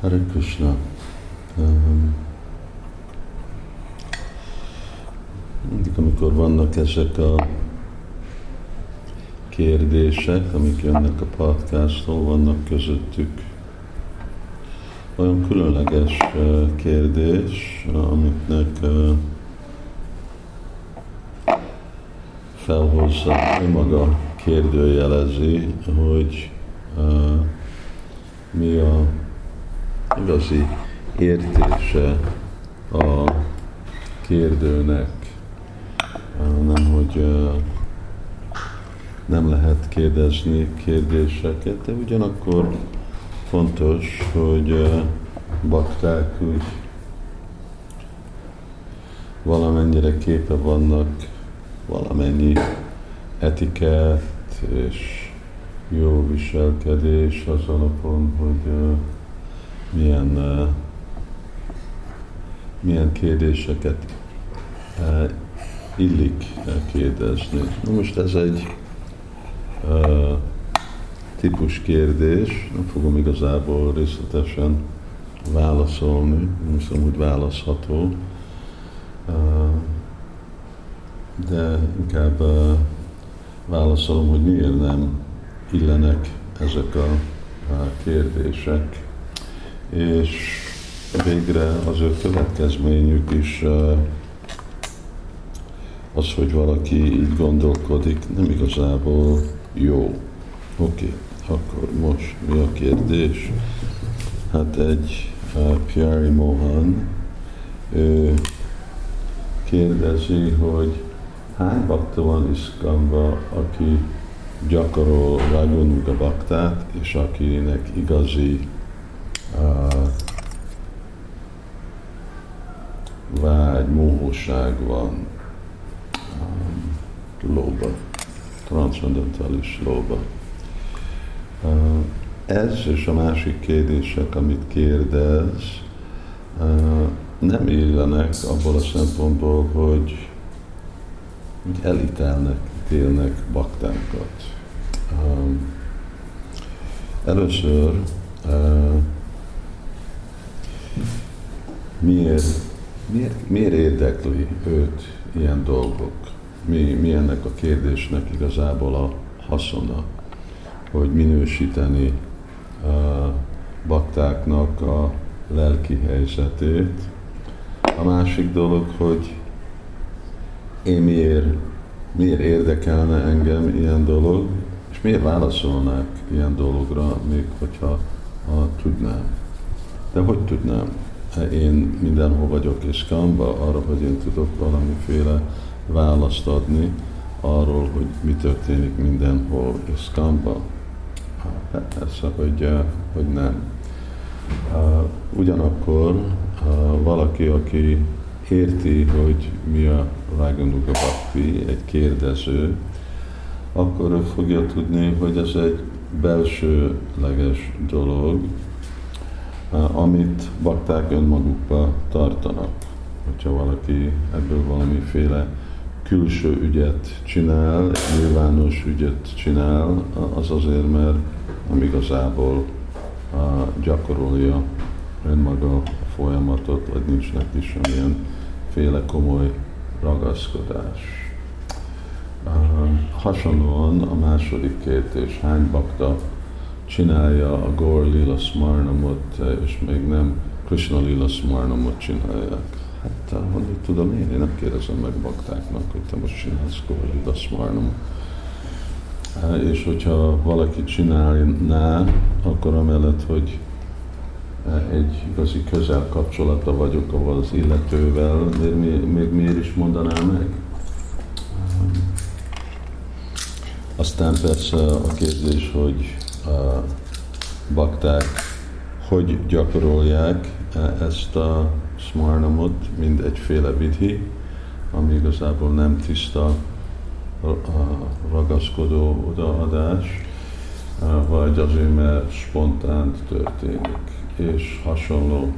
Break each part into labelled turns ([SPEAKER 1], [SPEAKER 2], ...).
[SPEAKER 1] Hare Krishna. Um, mindig, amikor vannak ezek a kérdések, amik jönnek a podcastról, vannak közöttük olyan különleges uh, kérdés, amiknek uh, felhozza önmaga kérdőjelezi, hogy uh, mi a igazi értése a kérdőnek, nem hogy nem lehet kérdezni kérdéseket, de ugyanakkor fontos, hogy bakták úgy valamennyire képe vannak valamennyi etikett és jó viselkedés az alapon, hogy milyen, uh, milyen kérdéseket uh, illik kérdezni. Na most ez egy uh, típus kérdés, nem fogom igazából részletesen válaszolni, nem hiszem, hogy választható, uh, de inkább uh, válaszolom, hogy miért nem illenek ezek a kérdések és végre az ő következményük is az, hogy valaki így gondolkodik, nem igazából jó. Oké, akkor most mi a kérdés? Hát egy uh, Piari Mohan, ő kérdezi, hogy hány bakta van Iszkamba, aki gyakorol Ragunuga baktát, és akinek igazi vágy, mohóság van, lóba, transzendentális lóba. Ez és a másik kérdések, amit kérdez, nem illenek abból a szempontból, hogy, hogy elítelnek, ítélnek baktákat. Először miért, miért, miért érdekli őt ilyen dolgok? Mi, mi ennek a kérdésnek igazából a haszona? Hogy minősíteni a baktáknak a lelki helyzetét. A másik dolog, hogy én miért, miért érdekelne engem ilyen dolog, és miért válaszolnák ilyen dologra, még hogyha ha tudnám. De hogy tudnám? Én mindenhol vagyok és kamba, arra, hogy én tudok valamiféle választ adni arról, hogy mi történik mindenhol és kamba. Persze, hogy, hogy nem. Eh, ugyanakkor eh, valaki, aki érti, hogy mi a Raganuga Bhakti, egy kérdező, akkor ő fogja tudni, hogy ez egy belsőleges dolog, amit bakták önmagukba tartanak. Hogyha valaki ebből valamiféle külső ügyet csinál, nyilvános ügyet csinál, az azért, mert nem igazából gyakorolja önmaga a folyamatot, vagy nincs neki semmilyen féle komoly ragaszkodás. Hasonlóan a második kérdés, hány bakta csinálja a Gaur Lila Smarnamot, és még nem Krishna Lila Smarnamot csinálják. Hát honnan tudom én, én nem kérdezem meg baktáknak, hogy te most csinálsz Gaur Lila Smarnamot. És hogyha valaki csinálná, akkor amellett, hogy egy igazi közel kapcsolata vagyok avval az illetővel, még, még miért is mondanám meg? Aztán persze a kérdés, hogy a bakták hogy gyakorolják ezt a smarnamot, mint egyféle vidhi, ami igazából nem tiszta ragaszkodó odaadás, vagy azért, mert spontán történik. És hasonló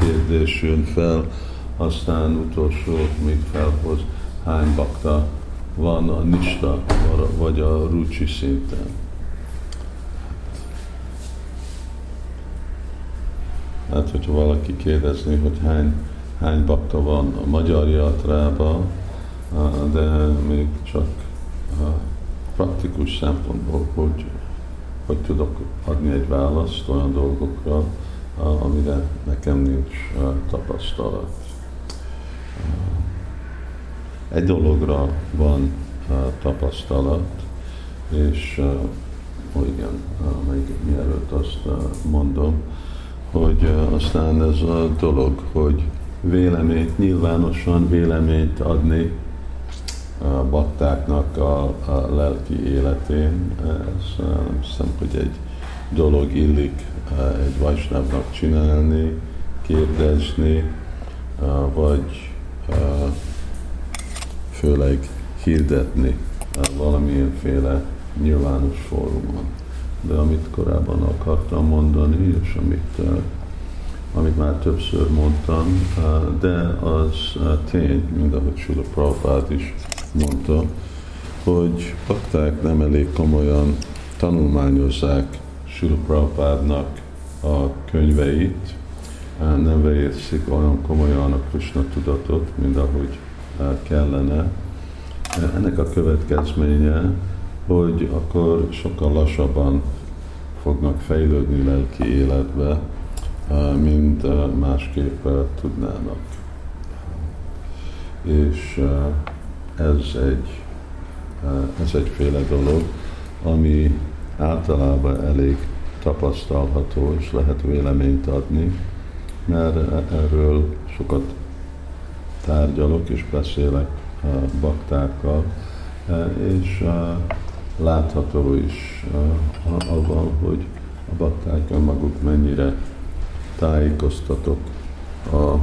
[SPEAKER 1] kérdés jön fel, aztán utolsó még felhoz, hány bakta van a nista, vagy a rucsi szinten. Hát, hogyha valaki kérdezni, hogy hány, hány bakta van a magyar jatrában, de még csak praktikus szempontból, hogy, hogy tudok adni egy választ olyan dolgokra, amire nekem nincs tapasztalat. Egy dologra van tapasztalat, és ó, igen, még mielőtt azt mondom, hogy aztán ez a dolog, hogy véleményt, nyilvánosan véleményt adni a baktáknak a, a lelki életén, ez nem hiszem, hogy egy dolog illik egy vajsnávnak csinálni, kérdezni, vagy főleg hirdetni valamilyenféle nyilvános fórumon. De amit korábban akartam mondani, és amit, amit már többször mondtam, de az tény, mind ahogy Sula Prabhupád is mondta, hogy bakták nem elég komolyan tanulmányozzák Sula Prabhupádnak a könyveit, nem veszik olyan komolyan a Krishna tudatot, mint ahogy kellene. Ennek a következménye, hogy akkor sokkal lassabban fognak fejlődni lelki életbe, mint másképp tudnának. És ez egy, ez egyféle dolog, ami általában elég tapasztalható, és lehet véleményt adni, mert erről sokat tárgyalok és beszélek baktákkal, és látható is abban, hogy a bakták önmaguk mennyire tájékoztatok a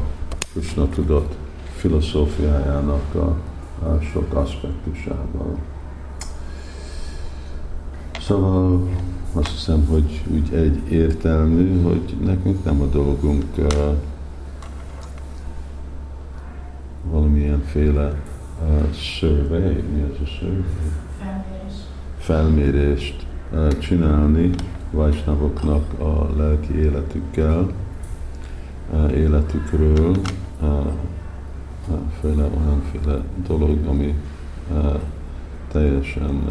[SPEAKER 1] Krishna tudat filozófiájának a, a sok aspektusával. Szóval azt hiszem, hogy úgy egy értelmű, hogy nekünk nem a dolgunk uh, valamilyenféle uh, survey, mi az a survey? Felmérés. Felmérést uh, csinálni vajsnavoknak a lelki életükkel, uh, életükről, uh, féle olyanféle dolog, ami teljesen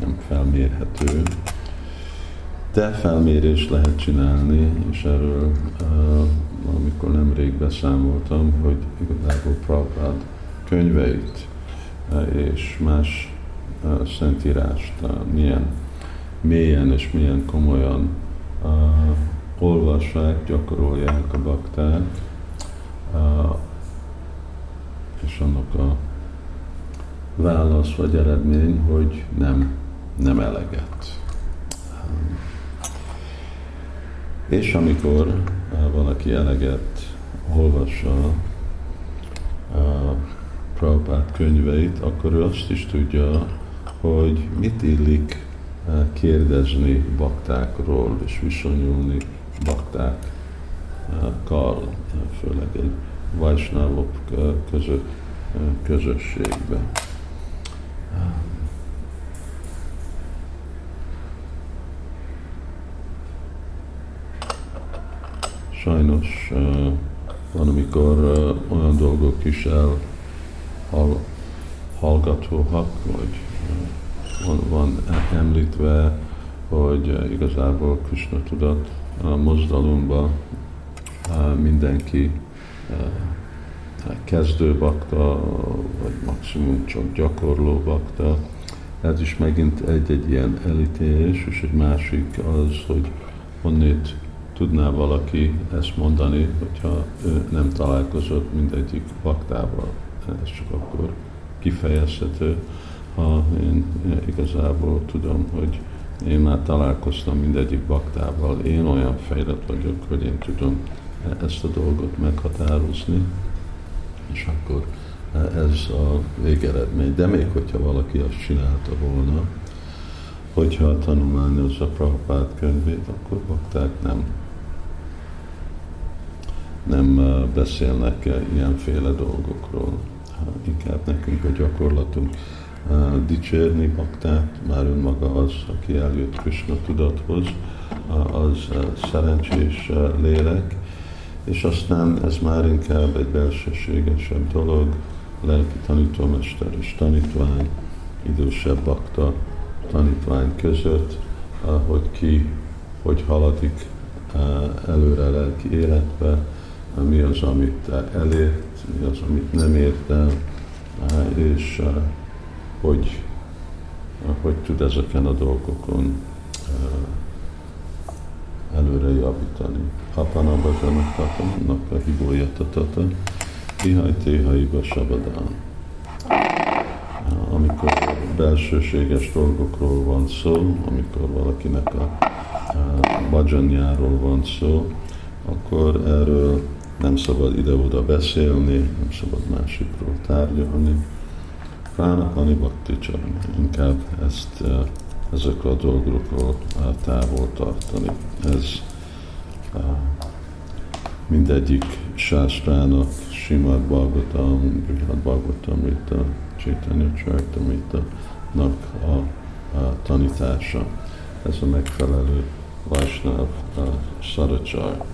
[SPEAKER 1] nem felmérhető, de felmérés lehet csinálni, és erről amikor nemrég beszámoltam, hogy igazából Prabhupád könyveit és más szentírást milyen mélyen és milyen komolyan olvassák, gyakorolják a bakták, és annak a válasz vagy eredmény, hogy nem nem eleget. És amikor valaki eleget olvassa Prabhupát könyveit, akkor ő azt is tudja, hogy mit illik uh, kérdezni baktákról és viszonyulni baktákkal, főleg egy vajsnávok között közösségben. sajnos van, amikor olyan dolgok is elhallgatóak, vagy uh, van, van említve, hogy uh, igazából Krishna tudat a mozdalomba uh, mindenki kezdő bakta, vagy maximum csak gyakorló bakta. Ez is megint egy-egy ilyen elítélés, és egy másik az, hogy honnét tudná valaki ezt mondani, hogyha ő nem találkozott mindegyik baktával. Ez csak akkor kifejezhető, ha én igazából tudom, hogy én már találkoztam mindegyik baktával, én olyan fejlett vagyok, hogy én tudom ezt a dolgot meghatározni, és akkor ez a végeredmény. De még hogyha valaki azt csinálta volna, hogyha tanulmányozza Prabhupád könyvét, akkor bakták nem nem beszélnek ilyenféle dolgokról. Inkább nekünk a gyakorlatunk dicsérni baktát, már önmaga az, aki eljött Krishna tudathoz, az szerencsés lélek, és aztán ez már inkább egy belsőségesebb dolog, lelki tanítómester és tanítvány, idősebb bakta tanítvány között, hogy ki hogy haladik előre lelki életbe, mi az, amit elért, mi az, amit nem ért el, és hogy, hogy tud ezeken a dolgokon előre javítani. Apana Bhajanak Tatannak a higója tatata, Ihaj Téhaiba Sabadán. Amikor belsőséges dolgokról van szó, amikor valakinek a bhajanjáról van szó, akkor erről nem szabad ide-oda beszélni, nem szabad másikról tárgyalni. Pránapani Bhakti inkább ezt ezekről a dolgokról távol tartani. Ez mindegyik sástrának, Simad Bhagavatam, Brihad Bhagavatam, Rita, Chaitanya Charitamrita-nak a, a tanítása. Ez a megfelelő Vajsnav Saracsar.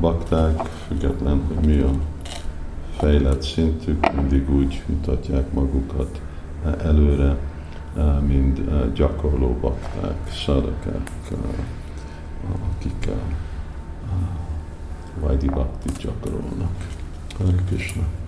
[SPEAKER 1] Bakták, független, hogy mi a fejlett szintük, mindig úgy mutatják magukat előre, mint gyakorló bakták, szadakák, akik a Vajdi Bhakti gyakorolnak. Hare.